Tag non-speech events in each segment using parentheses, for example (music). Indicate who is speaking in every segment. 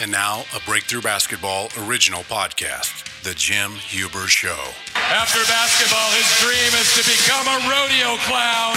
Speaker 1: And now, a Breakthrough Basketball original podcast, The Jim Huber Show.
Speaker 2: After basketball, his dream is to become a rodeo clown.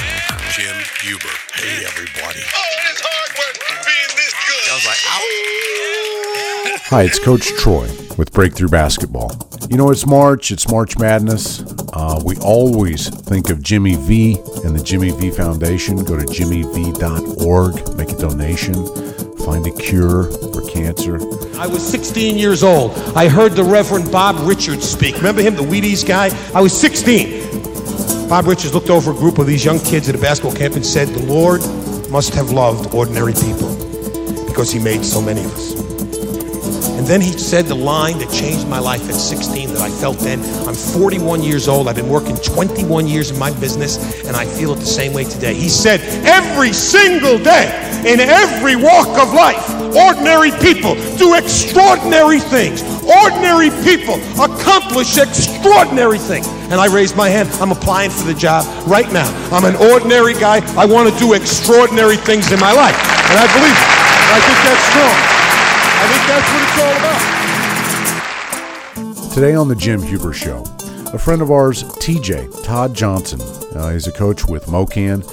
Speaker 1: Jim Huber.
Speaker 3: Hey, everybody.
Speaker 4: Oh, it's hard work being this good.
Speaker 3: I was like, ow. (laughs)
Speaker 5: Hi, it's Coach Troy with Breakthrough Basketball. You know, it's March, it's March Madness. Uh, we always think of Jimmy V and the Jimmy V Foundation. Go to jimmyv.org, make a donation, find a cure for cancer.
Speaker 6: I was 16 years old. I heard the Reverend Bob Richards speak. Remember him, the Wheaties guy? I was 16. Bob Richards looked over a group of these young kids at a basketball camp and said, The Lord must have loved ordinary people because he made so many of us. And then he said the line that changed my life at 16 that I felt then. I'm 41 years old. I've been working 21 years in my business, and I feel it the same way today. He said, Every single day, in every walk of life, ordinary people do extraordinary things. Ordinary people accomplish extraordinary things. And I raised my hand. I'm applying for the job right now. I'm an ordinary guy. I want to do extraordinary things in my life. And I believe it. And I think that's strong. I think that's what it's all about.
Speaker 5: Today on the Jim Huber Show, a friend of ours, TJ, Todd Johnson. Uh, he's a coach with MoKan,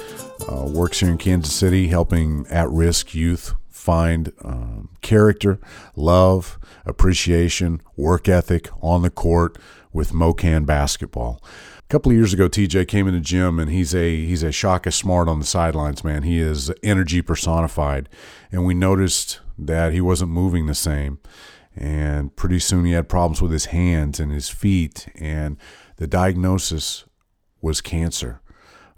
Speaker 5: uh, works here in Kansas City helping at risk youth find um, character, love, appreciation, work ethic on the court with MoKan basketball. Couple of years ago, TJ came in the gym and he's a he's a Shaka Smart on the sidelines, man. He is energy personified, and we noticed that he wasn't moving the same. And pretty soon he had problems with his hands and his feet, and the diagnosis was cancer,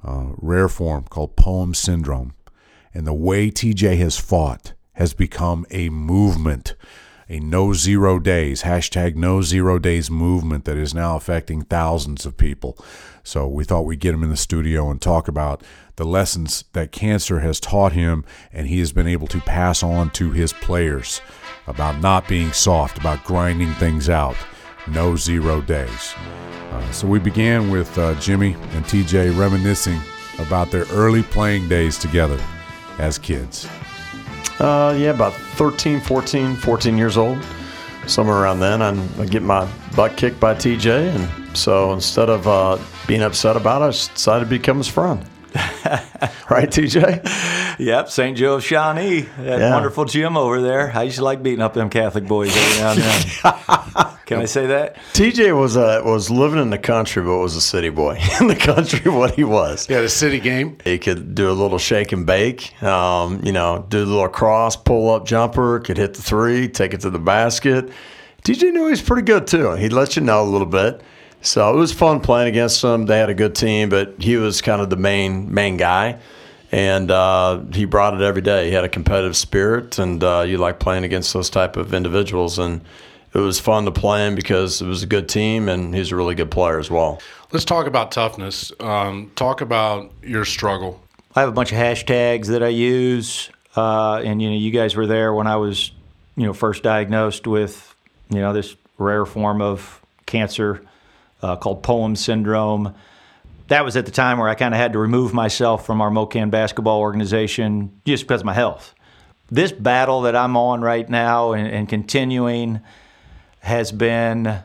Speaker 5: uh, rare form called POEMS syndrome. And the way TJ has fought has become a movement, a no zero days, hashtag no zero days movement that is now affecting thousands of people. So we thought we'd get him in the studio and talk about the lessons that cancer has taught him and he has been able to pass on to his players about not being soft, about grinding things out. No zero days. Uh, so we began with uh, Jimmy and TJ reminiscing about their early playing days together as kids.
Speaker 3: Uh, yeah, about 13, 14, 14 years old. Somewhere around then, I'm, I get my butt kicked by TJ. And so instead of uh, being upset about it, I decided to become his friend. (laughs) right, TJ?
Speaker 7: Yep, St. Joe of Shawnee, that
Speaker 3: Yeah.
Speaker 7: wonderful gym over there. I used to like beating up them Catholic boys every now and then. (laughs) Can I say that?
Speaker 3: TJ was uh, was living in the country, but was a city boy. (laughs) in the country, what he was.
Speaker 5: Yeah, the city game.
Speaker 3: He could do a little shake and bake, um, you know, do a little cross, pull up jumper, could hit the three, take it to the basket. TJ knew he was pretty good too. He'd let you know a little bit. So it was fun playing against him. They had a good team, but he was kind of the main main guy, and uh, he brought it every day. He had a competitive spirit, and uh, you like playing against those type of individuals. And it was fun to play him because it was a good team, and he's a really good player as well.
Speaker 8: Let's talk about toughness. Um, talk about your struggle.
Speaker 7: I have a bunch of hashtags that I use, uh, and you know, you guys were there when I was, you know, first diagnosed with, you know, this rare form of cancer uh, called POEMS syndrome. That was at the time where I kind of had to remove myself from our MoKan basketball organization just because of my health. This battle that I'm on right now and, and continuing has been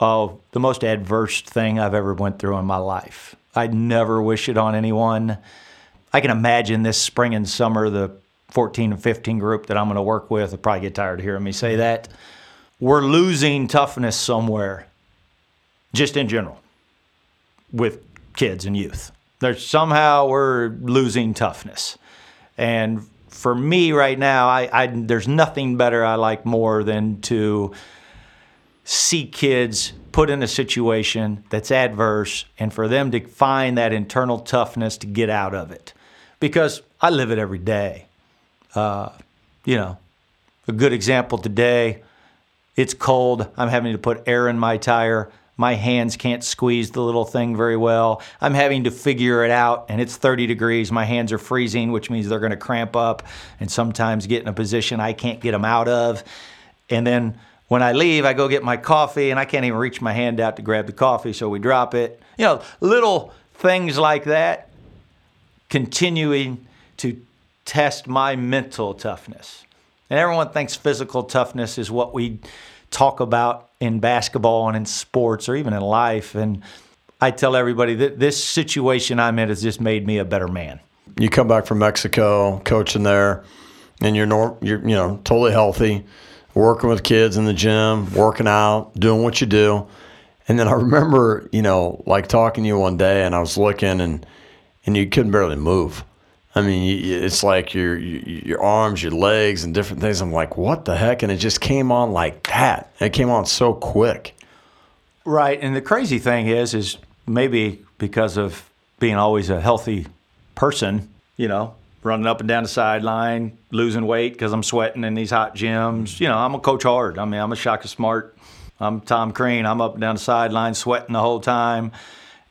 Speaker 7: oh, the most adverse thing I've ever went through in my life. I'd never wish it on anyone. I can imagine this spring and summer, the 14 and 15 group that I'm going to work with will probably get tired of hearing me say that. We're losing toughness somewhere, just in general, with kids and youth. There's somehow we're losing toughness. And for me right now, I, I there's nothing better I like more than to see kids put in a situation that's adverse and for them to find that internal toughness to get out of it. Because I live it every day. Uh, you know, a good example today, it's cold. I'm having to put air in my tire. My hands can't squeeze the little thing very well. I'm having to figure it out, and it's 30 degrees. My hands are freezing, which means they're going to cramp up and sometimes get in a position I can't get them out of. And then when I leave, I go get my coffee, and I can't even reach my hand out to grab the coffee, so we drop it. You know, little things like that, continuing to test my mental toughness. And everyone thinks physical toughness is what we talk about in basketball and in sports or even in life. And I tell everybody that this situation I'm in has just made me a better man.
Speaker 3: You come back from Mexico, coaching there, and you're norm, you're you know totally healthy, working with kids in the gym, working out, doing what you do. And then I (laughs) remember, you know, like talking to you one day, and I was looking, and and you couldn't barely move. I mean, it's like your your arms, your legs, and different things. I'm like, what the heck? And it just came on like that. It came on so quick.
Speaker 7: Right, and the crazy thing is, is maybe because of being always a healthy person, you know, running up and down the sideline, losing weight because I'm sweating in these hot gyms. You know, I'm a coach hard. I mean, I'm a Shaka Smart. I'm Tom Crean. I'm up and down the sideline, sweating the whole time,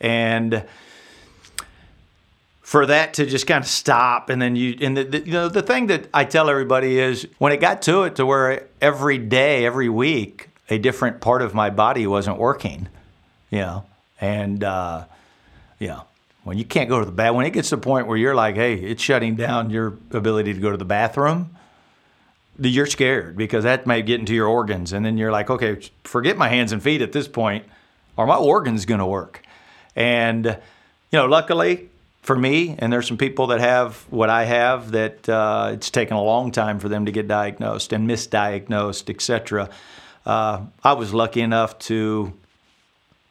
Speaker 7: and for that to just kind of stop and then you and the, the, you know the thing that I tell everybody is when it got to it to where every day every week a different part of my body wasn't working you know and uh, know when you can't go to the bath when it gets to the point where you're like hey it's shutting down your ability to go to the bathroom you're scared because that may get into your organs. And then you're like okay forget my hands and feet at this point. Are my organs going to work? And you know luckily for me, and there's some people that have what I have that uh, it's taken a long time for them to get diagnosed and misdiagnosed, etc. Uh, I was lucky enough to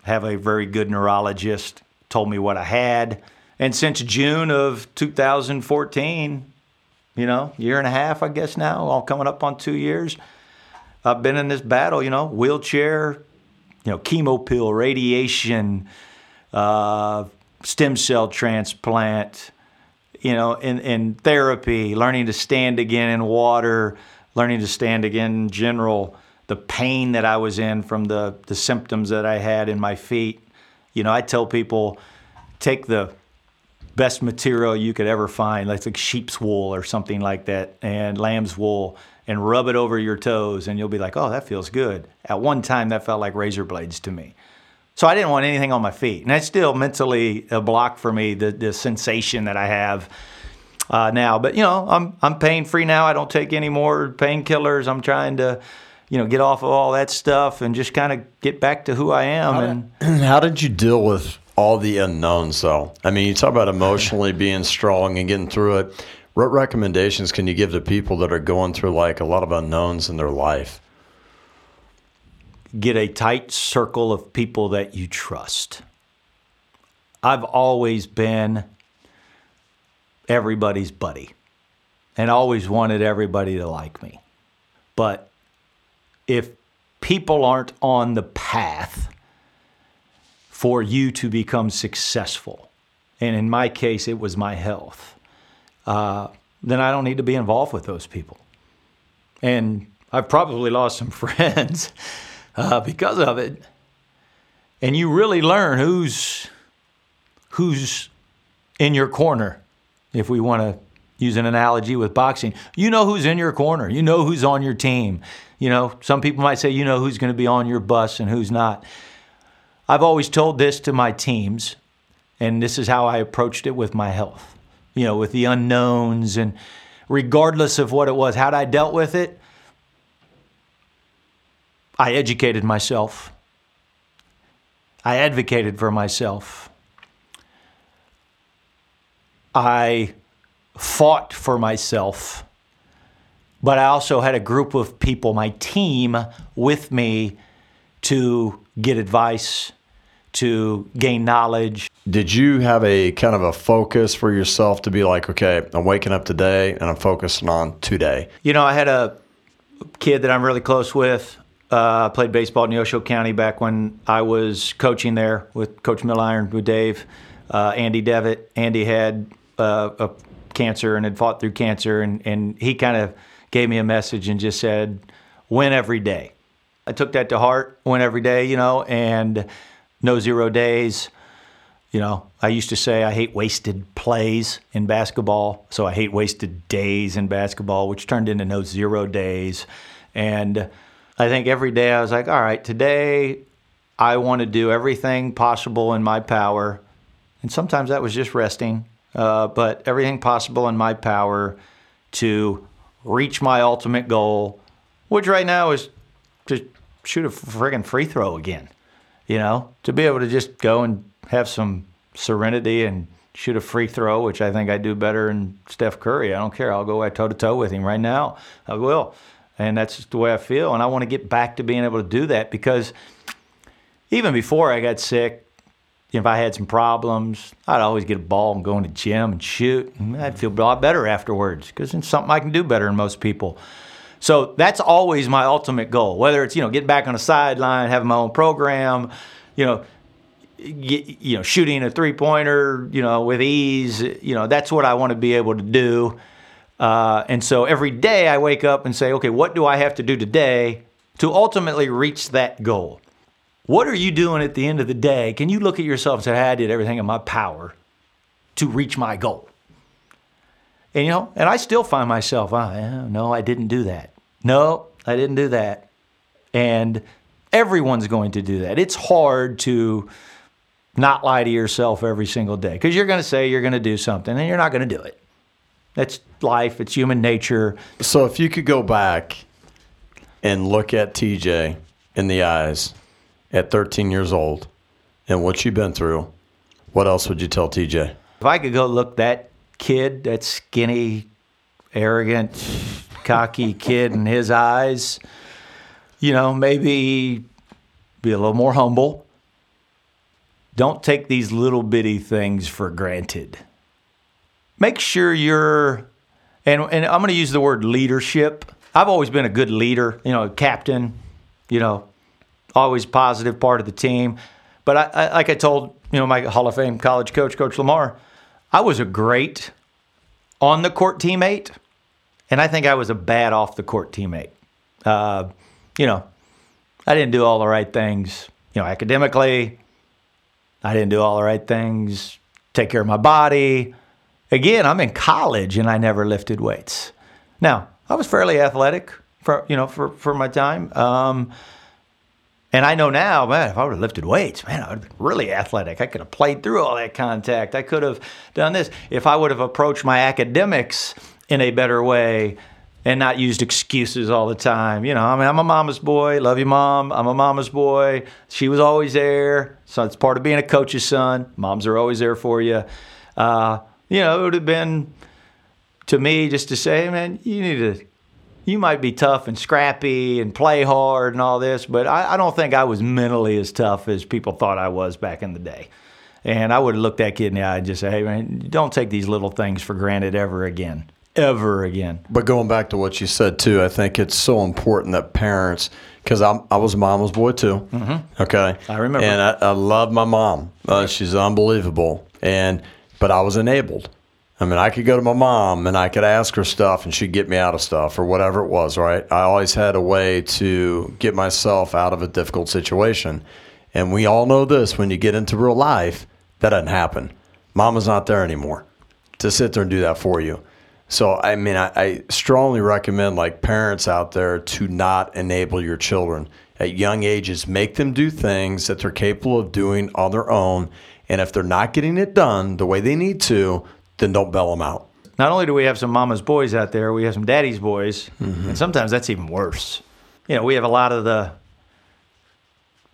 Speaker 7: have a very good neurologist told me what I had, and since June of 2014, you know, year and a half, I guess now, all coming up on two years, I've been in this battle. You know, wheelchair, you know, chemo pill, radiation. Uh, stem cell transplant, you know, in, in therapy, learning to stand again in water, learning to stand again in general, the pain that I was in from the, the symptoms that I had in my feet. You know, I tell people take the best material you could ever find, like, like sheep's wool or something like that, and lamb's wool, and rub it over your toes, and you'll be like, oh, that feels good. At one time, that felt like razor blades to me. So I didn't want anything on my feet. And that's still mentally a block for me, the, the sensation that I have uh, now. But, you know, I'm, I'm pain free now. I don't take any more painkillers. I'm trying to, you know, get off of all that stuff and just kind of get back to who I am.
Speaker 3: How
Speaker 7: and
Speaker 3: did, (clears throat) how did you deal with all the unknowns, though? I mean, you talk about emotionally (laughs) being strong and getting through it. What recommendations can you give to people that are going through like a lot of unknowns in their life?
Speaker 7: get a tight circle of people that you trust. I've always been everybody's buddy and always wanted everybody to like me. But if people aren't on the path for you to become successful, and in my case, it was my health, uh, then I don't need to be involved with those people. And I've probably lost some (laughs) friends uh, because of it. And you really learn who's who's in your corner. If we want to use an analogy with boxing, you know who's in your corner. You know who's on your team. You know, some people might say you know who's going to be on your bus and who's not. I've always told this to my teams, and this is how I approached it with my health. You know, with the unknowns and regardless of what it was, how I dealt with it, I educated myself. I advocated for myself. I fought for myself. But I also had a group of people, my team, with me to get advice, to gain knowledge.
Speaker 3: Did you have a kind of a focus for yourself to be like, okay, I'm waking up today and I'm focusing on today?
Speaker 7: You know, I had a kid that I'm really close with uh, played baseball in Neosho County back when I was coaching there with Coach Milliron with Dave, uh, Andy Devitt. Andy had uh, a cancer and had fought through cancer, and, and he kind of gave me a message and just said, "Win every day." I took that to heart. Win every day, you know, and no zero days. You know, I used to say I hate wasted plays in basketball, so I hate wasted days in basketball, which turned into no zero days, and I think every day I was like, all right, today I want to do everything possible in my power. And sometimes that was just resting, uh, but everything possible in my power to reach my ultimate goal, which right now is to shoot a friggin' free throw again. You know, to be able to just go and have some serenity and shoot a free throw, which I think I do better than Steph Curry. I don't care. I'll go toe to toe with him right now. I will. And that's just the way I feel. And I want to get back to being able to do that because even before I got sick, if I had some problems, I'd always get a ball and go in the gym and shoot. And I'd feel a lot better afterwards because it's something I can do better than most people. So that's always my ultimate goal. Whether it's you know getting back on the sideline, having my own program, you know, get, you know shooting a three pointer, you know, with ease. You know, that's what I want to be able to do. Uh, and so every day I wake up and say, okay, what do I have to do today to ultimately reach that goal? What are you doing at the end of the day? Can you look at yourself and say, hey, I did everything in my power to reach my goal? And you know, and I still find myself, oh, no, I didn't do that. No, I didn't do that. And everyone's going to do that. It's hard to not lie to yourself every single day because you're going to say you're going to do something and you're not going to do it. That's life, it's human nature.
Speaker 3: So if you could go back and look at TJ in the eyes at 13 years old and what you've been through, what else would you tell TJ?
Speaker 7: If I could go look that kid, that skinny, arrogant, cocky (laughs) kid in his eyes, you know, maybe be a little more humble. Don't take these little bitty things for granted. Make sure you're, and, and I'm going to use the word leadership. I've always been a good leader, you know, captain, you know, always positive part of the team. But I, I, like I told you know my Hall of Fame college coach, Coach Lamar, I was a great on the court teammate, and I think I was a bad off the court teammate. Uh, you know, I didn't do all the right things. You know, academically, I didn't do all the right things. Take care of my body. Again, I'm in college and I never lifted weights. Now, I was fairly athletic for you know for for my time. Um, and I know now, man, if I would have lifted weights, man, I would have been really athletic. I could have played through all that contact. I could have done this. If I would have approached my academics in a better way and not used excuses all the time. You know, I mean, I'm a mama's boy. Love you, mom. I'm a mama's boy. She was always there. So it's part of being a coach's son. Moms are always there for you. Uh, you know, it would have been to me just to say, man, you need to you might be tough and scrappy and play hard and all this, but I, I, don't think I was mentally as tough as people thought I was back in the day. And I would have looked that kid in the eye and just say, hey, man, don't take these little things for granted ever again. Ever again.
Speaker 3: But going back to what you said, too, I think it's so important that parents, because I was a mama's boy, too.
Speaker 7: Mm-hmm.
Speaker 3: Okay.
Speaker 7: I remember.
Speaker 3: And I, I love my mom. Uh, she's unbelievable. And, but I was enabled. I mean, I could go to my mom and I could ask her stuff and she'd get me out of stuff or whatever it was, right? I always had a way to get myself out of a difficult situation. And we all know this when you get into real life, that doesn't happen. Mama's not there anymore to sit there and do that for you. So, I mean, I, I strongly recommend like parents out there to not enable your children at young ages. Make them do things that they're capable of doing on their own. And if they're not getting it done the way they need to, then don't bail them out.
Speaker 7: Not only do we have some mama's boys out there, we have some daddy's boys,
Speaker 3: Mm-hmm.
Speaker 7: and sometimes that's even worse. You know, we have a lot of the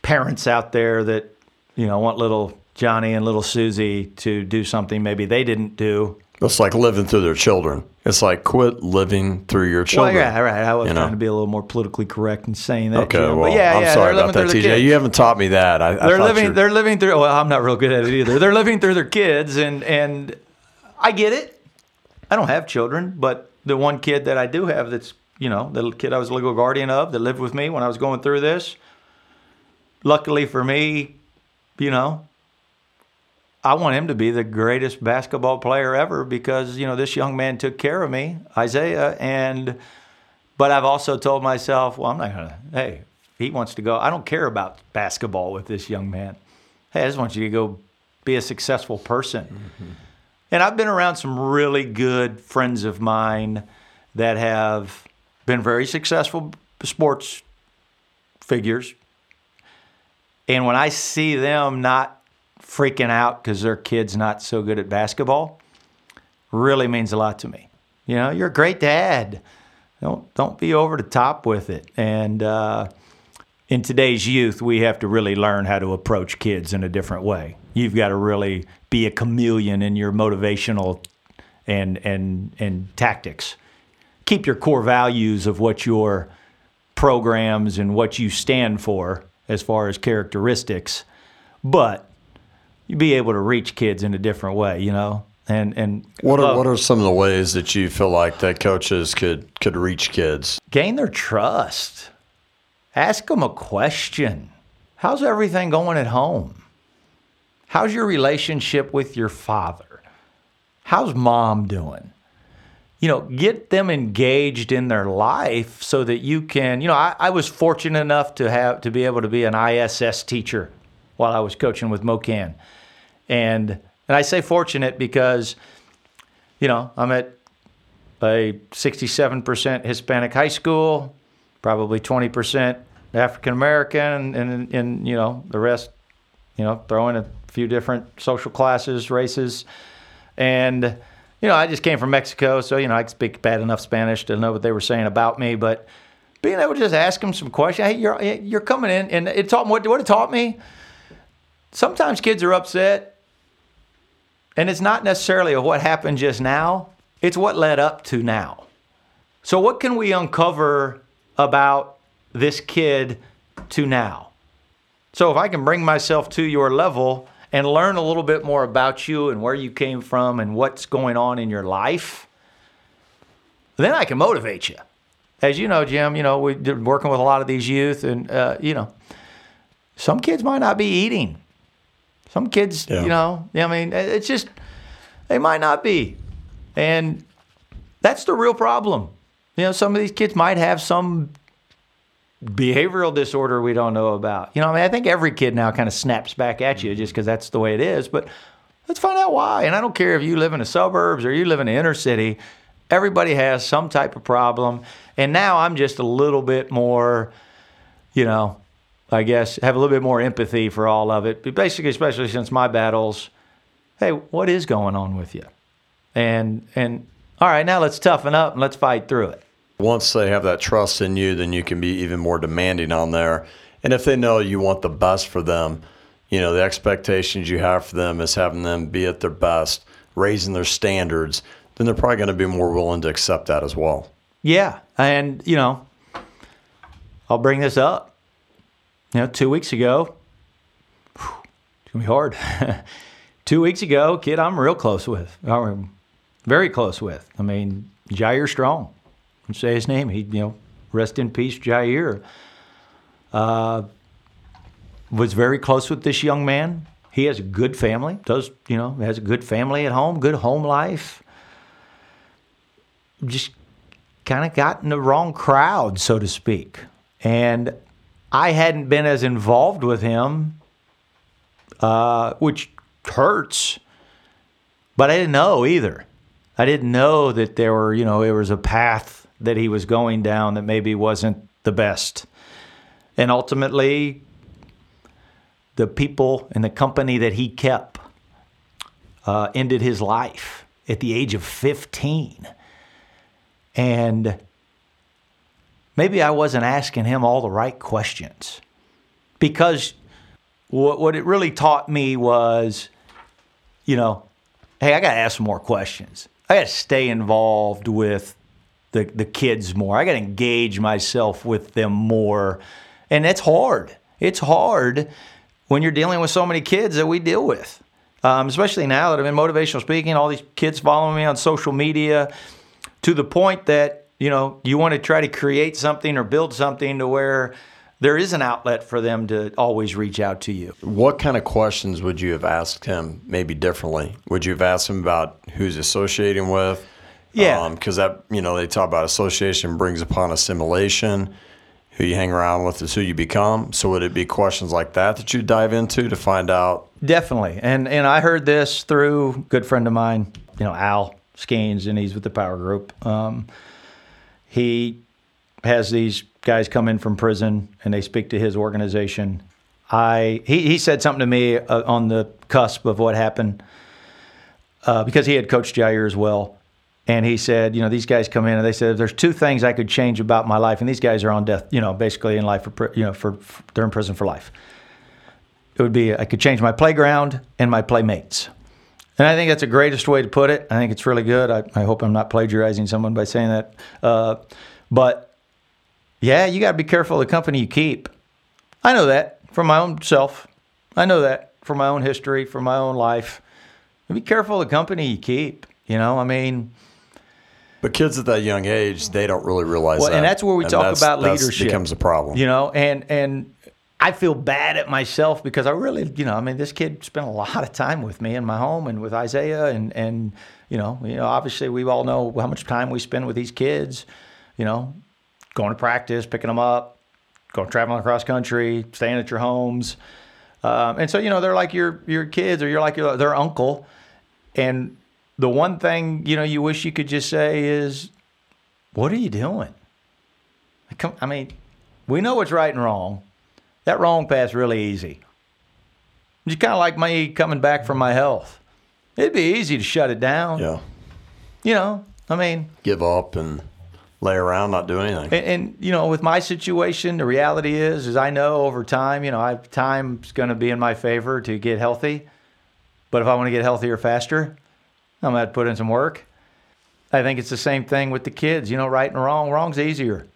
Speaker 7: parents out there that you know want little Johnny and little Susie to do something maybe they didn't do.
Speaker 3: It's like living through their children. It's like quit living through your children.
Speaker 7: Well, yeah, right. I was
Speaker 3: you know?
Speaker 7: trying to be a little more politically correct in saying that.
Speaker 3: Okay,
Speaker 7: Jim.
Speaker 3: well,
Speaker 7: but yeah,
Speaker 3: I'm
Speaker 7: yeah,
Speaker 3: sorry about that, TJ.
Speaker 7: kids.
Speaker 3: You haven't taught me that. I, I
Speaker 7: they're
Speaker 3: thought
Speaker 7: living.
Speaker 3: you-
Speaker 7: They're living through. Well, I'm not real good at it either. They're living through their kids, and and I get it. I don't have children, but the one kid that I do have, that's you know, the kid I was a legal guardian of, that lived with me when I was going through this. Luckily for me, you know, I want him to be the greatest basketball player ever because you know this young man took care of me, Isaiah, and but I've also told myself, well, I'm not gonna. Hey, he wants to go. I don't care about basketball with this young man. Hey, I just want you to go be a successful person. Mm-hmm. And I've been around some really good friends of mine that have been very successful sports figures. And when I see them not freaking out because their kid's not so good at basketball, really means a lot to me. You know, you're a great dad. Don't don't be over the top with it. And uh, in today's youth, we have to really learn how to approach kids in a different way. You've got to really be a chameleon in your motivational and and and tactics. Keep your core values of what your programs and what you stand for as far as characteristics, but you be able to reach kids in a different way, you know. And and
Speaker 3: What are
Speaker 7: love-
Speaker 3: what are some of the ways that you feel like that coaches could could reach kids?
Speaker 7: gain their trust. Ask them a question. How's everything going at home? How's your relationship with your father? How's mom doing? You know, get them engaged in their life so that you can, you know, I, I was fortunate enough to have to be able to be an ISS teacher while I was coaching with MoKan. And and I say fortunate because, you know, I'm at a 67% Hispanic high school, probably 20% African American, and, and, you know the rest, you know, throw in a few different social classes, races, and you know I just came from Mexico, so you know I speak bad enough Spanish to know what they were saying about me, but being able to just ask them some questions, hey, you're you're coming in, and it taught me what what it taught me. Sometimes kids are upset and it's not necessarily what happened just now, it's what led up to now. So, what can we uncover about this kid to now? So, if I can bring myself to your level and learn a little bit more about you and where you came from and what's going on in your life, then I can motivate you. As you know, Jim, you know, we're working with a lot of these youth, and, uh, you know, some kids might not be eating. Some kids,
Speaker 3: Yeah.
Speaker 7: you know, I mean, it's just, they might not be. And that's the real problem. You know, some of these kids might have some behavioral disorder we don't know about. You know, I mean, I think every kid now kind of snaps back at you mm-hmm. just because that's the way it is. But let's find out why. And I don't care if you live in the suburbs or you live in the inner city, everybody has some type of problem. And now I'm just a little bit more, you know, I guess, have a little bit more empathy for all of it. But basically, especially since my battles, hey, what is going on with you? And and all right, now let's toughen up and let's fight through it.
Speaker 3: Once they have that trust in you, then you can be even more demanding on there. And if they know you want the best for them, you know, the expectations you have for them is having them be at their best, raising their standards, then they're probably going to be more willing to accept that as well.
Speaker 7: Yeah, and you know, I'll bring this up. You know, two weeks ago, it's gonna be hard. (laughs) two weeks ago, kid, I'm real close with, or very close with. I mean, Jair Strong. I'll say his name. He, you know, rest in peace, Jair. Uh, was very close with this young man. He has a good family. Does you know has a good family at home, good home life. Just kind of got in the wrong crowd, so to speak. And I hadn't been as involved with him, uh, which hurts, but I didn't know either. I didn't know that there were, you know, there was a path that he was going down that maybe wasn't the best. And ultimately, the people and the company that he kept uh, ended his life at the age of 15. And maybe I wasn't asking him all the right questions because what, what it really taught me was, you know, hey, I got to ask more questions. I got to stay involved with the, the kids more. I got to engage myself with them more. And it's hard. It's hard when you're dealing with so many kids that we deal with, um, especially now that I'm in motivational speaking, all these kids following me on social media to the point that you know you want to try to create something or build something to where there is an outlet for them to always reach out to you.
Speaker 3: What kind of questions would you have asked him maybe differently? Would you have asked him about who's associating with?
Speaker 7: Yeah.
Speaker 3: Because that, you know, they talk about association brings upon assimilation. Who you hang around with is who you become. So would it be questions like that that you dive into to find out?
Speaker 7: Definitely. And and I heard this through a good friend of mine, you know, Al Skeens, and he's with the Power Group. Um, he has these guys come in from prison and they speak to his organization. I he, he said something to me uh, on the cusp of what happened uh, because he had coached Jair as well. And he said, you know, these guys come in and they said, there's two things I could change about my life, and these guys are on death, you know, basically in life for, you know, for, for they're in prison for life. It would be I could change my playground and my playmates. And I think that's the greatest way to put it. I think it's really good. I, I hope I'm not plagiarizing someone by saying that. Uh, but yeah, you got to be careful of the company you keep. I know that from my own self. I know that from my own history, from my own life. Be careful of the company you keep. You know, I mean,
Speaker 3: But kids at that young age, they don't really realize
Speaker 7: well,
Speaker 3: that.
Speaker 7: and that's where we talk
Speaker 3: that's-
Speaker 7: about leadership.
Speaker 3: becomes a problem.
Speaker 7: You know, and and I feel bad at myself because I really, you know, I mean, this kid spent a lot of time with me in my home and with Isaiah, and and you know, you know, obviously we all know how much time we spend with these kids. You know, going to practice, picking them up, going traveling across country, staying at your homes, um, and so you know they're like your your kids or you're like your, their uncle, and the one thing you know you wish you could just say is, "What are you doing?" Come, I mean, we know what's right and wrong. That wrong path's really easy. It's kind of like me coming back from my health. It'd be easy to shut it down.
Speaker 3: yeah.
Speaker 7: You know, I mean,
Speaker 3: Give up and lay around, not do anything.
Speaker 7: and, and you know, with my situation, the reality is, is I know over time, you know, I time's going to be in my favor to get healthy. But if I want to get healthier faster, I'm going to have to put in some work. I think it's the same thing with the kids. You know, right and wrong. Wrong's easier.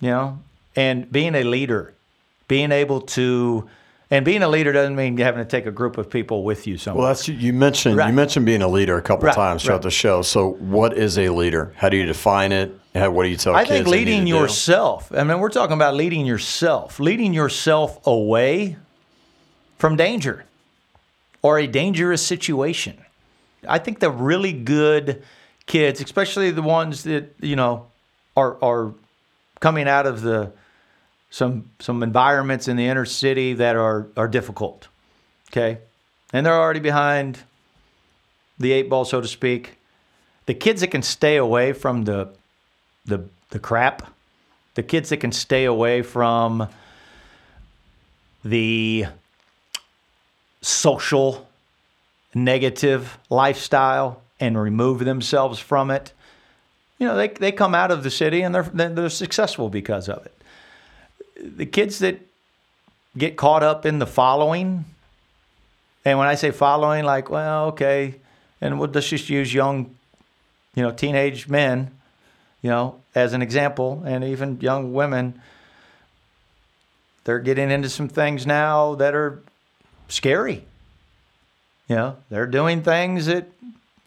Speaker 7: You know, and being a leader, being able to, and being a leader doesn't mean having to take a group of people with you somewhere.
Speaker 3: Well, that's you mentioned.
Speaker 7: Right.
Speaker 3: You mentioned being a leader a couple
Speaker 7: Right,
Speaker 3: times throughout
Speaker 7: right.
Speaker 3: the show. So, what is a leader? How do you define it? How, what do you tell
Speaker 7: I think leading
Speaker 3: to do?
Speaker 7: yourself. I mean, we're talking about leading yourself, leading yourself away from danger or a dangerous situation. I think the really good kids, especially the ones that you know are are coming out of the some some environments in the inner city that are are difficult. Okay, and they're already behind the eight ball, so to speak. The kids that can stay away from the the the crap, the kids that can stay away from the social negative lifestyle and remove themselves from it. You know, they they come out of the city and they're they're successful because of it. The kids that get caught up in the following, and when I say following, like, well, okay, and we'll let's just use young, you know, teenage men, you know, as an example, and even young women. They're getting into some things now that are scary. You know, they're doing things that,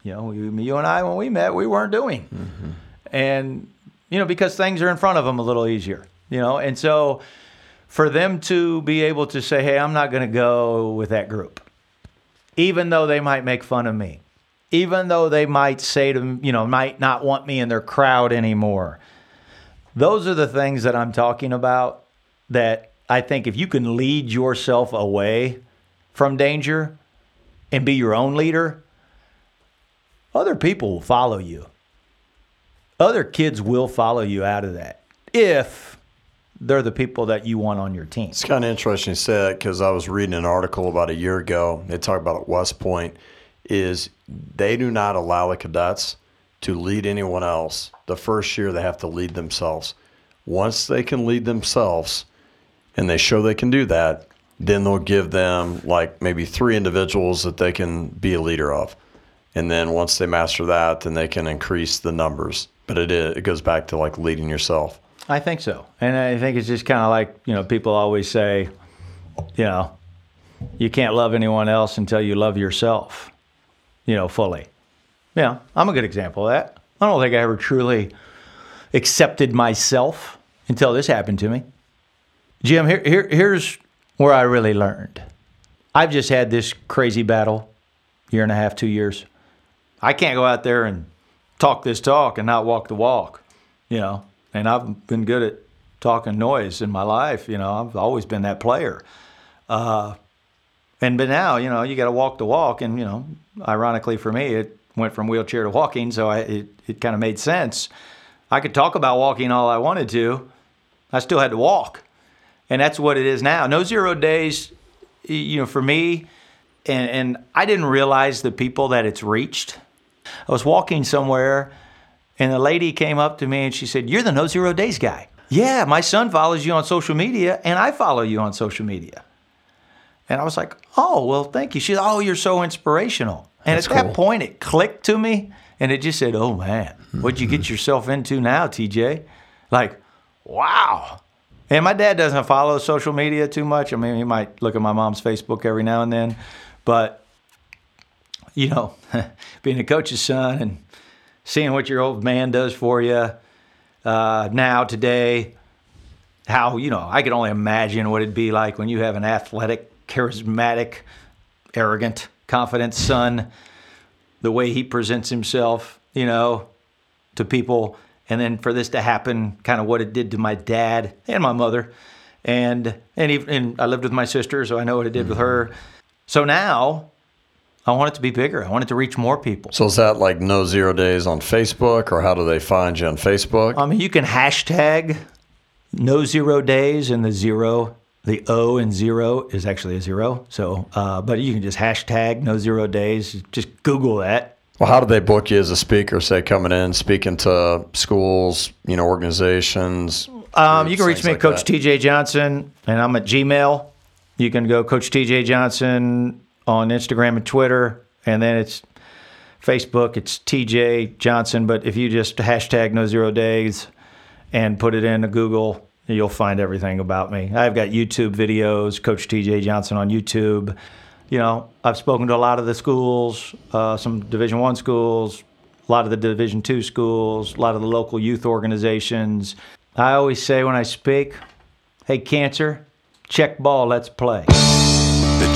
Speaker 7: you know, you, you and I, when we met, we weren't doing. Mm-hmm. And, you know, because things are in front of them a little easier, you know, and so for them to be able to say, hey, I'm not going to go with that group, even though they might make fun of me, even though they might say to, you know, might not want me in their crowd anymore. Those are the things that I'm talking about that I think if you can lead yourself away from danger and be your own leader, other people will follow you. Other kids will follow you out of that if they're the people that you want on your team.
Speaker 3: It's kind of interesting you say that because I was reading an article about a year ago. They talk about at West Point is they do not allow the cadets to lead anyone else. The first year they have to lead themselves. Once they can lead themselves and they show they can do that, then they'll give them like maybe three individuals that they can be a leader of. And then once they master that, then they can increase the numbers. But it is, it goes back to like leading yourself.
Speaker 7: I think so. And I think it's just kind of like, you know, people always say, you know, you can't love anyone else until you love yourself, you know, fully. Yeah, I'm a good example of that. I don't think I ever truly accepted myself until this happened to me. Jim, here, here, here's where I really learned. I've just had this crazy battle, year and a half, two years. I can't go out there and talk this talk and not walk the walk, you know. And I've been good at talking noise in my life, you know. I've always been that player. Uh, and but now, you know, you got to walk the walk, and you know, ironically for me, it went from wheelchair to walking, so I, it it kind of made sense. I could talk about walking all I wanted to, I still had to walk, and that's what it is now. No zero days, you know, for me, and and I didn't realize the people that it's reached. I was walking somewhere, and a lady came up to me and she said, "You're the No Zero Days guy." Yeah, my son follows you on social media, and I follow you on social media. And I was like, "Oh, well, thank you." She said, "Oh, you're so inspirational." And
Speaker 3: That's
Speaker 7: at that point, it clicked to me, and it just said, "Oh man, what'd you get mm-hmm. yourself into now, TJ?" Like, wow. And my dad doesn't follow social media too much. I mean, he might look at my mom's Facebook every now and then, but you know, (laughs) being a coach's son and seeing what your old man does for you uh, now today, how you know, I can only imagine what it'd be like when you have an athletic, charismatic, arrogant, confident son, the way he presents himself, you know, to people, and then for this to happen, kind of what it did to my dad and my mother, and and even and I lived with my sister, so I know what it did with her. So now, I want it to be bigger. I want it to reach more people.
Speaker 3: So is that like no zero days on Facebook, or how do they find you on Facebook?
Speaker 7: I mean, you can hashtag no zero days, and the zero, the O and zero is actually a zero. So, uh, but you can just hashtag no zero days. Just Google that.
Speaker 3: Well, how do they book you as a speaker? Say coming in, speaking to schools, you know, organizations.
Speaker 7: Um, you can reach me
Speaker 3: like
Speaker 7: at Coach
Speaker 3: that.
Speaker 7: TJ Johnson, and I'm at Gmail. You can go Coach TJ Johnson on Instagram and Twitter, and then it's Facebook. It's TJ Johnson. But if you just hashtag No Zero Days and put it into Google, you'll find everything about me. I've got YouTube videos, Coach TJ Johnson on YouTube. You know, I've spoken to a lot of the schools, uh, some Division One schools, a lot of the Division Two schools, a lot of the local youth organizations. I always say when I speak, "Hey, cancer, check ball, let's play."
Speaker 1: The